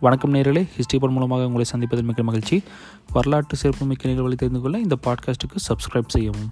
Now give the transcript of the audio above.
வணக்கம் நேர்களே. ஹிஸ்ட்ரி பால் மூலமாக உங்களை சந்திப்பதில் மிக்க மகிழ்ச்சி. வரலாற்று சிறப்பு மிக்க நிகழ்வுகளை தெரிந்து கொள்ள இந்த பாட்காஸ்ட்டுக்கு சப்ஸ்கிரைப் செய்யவும்.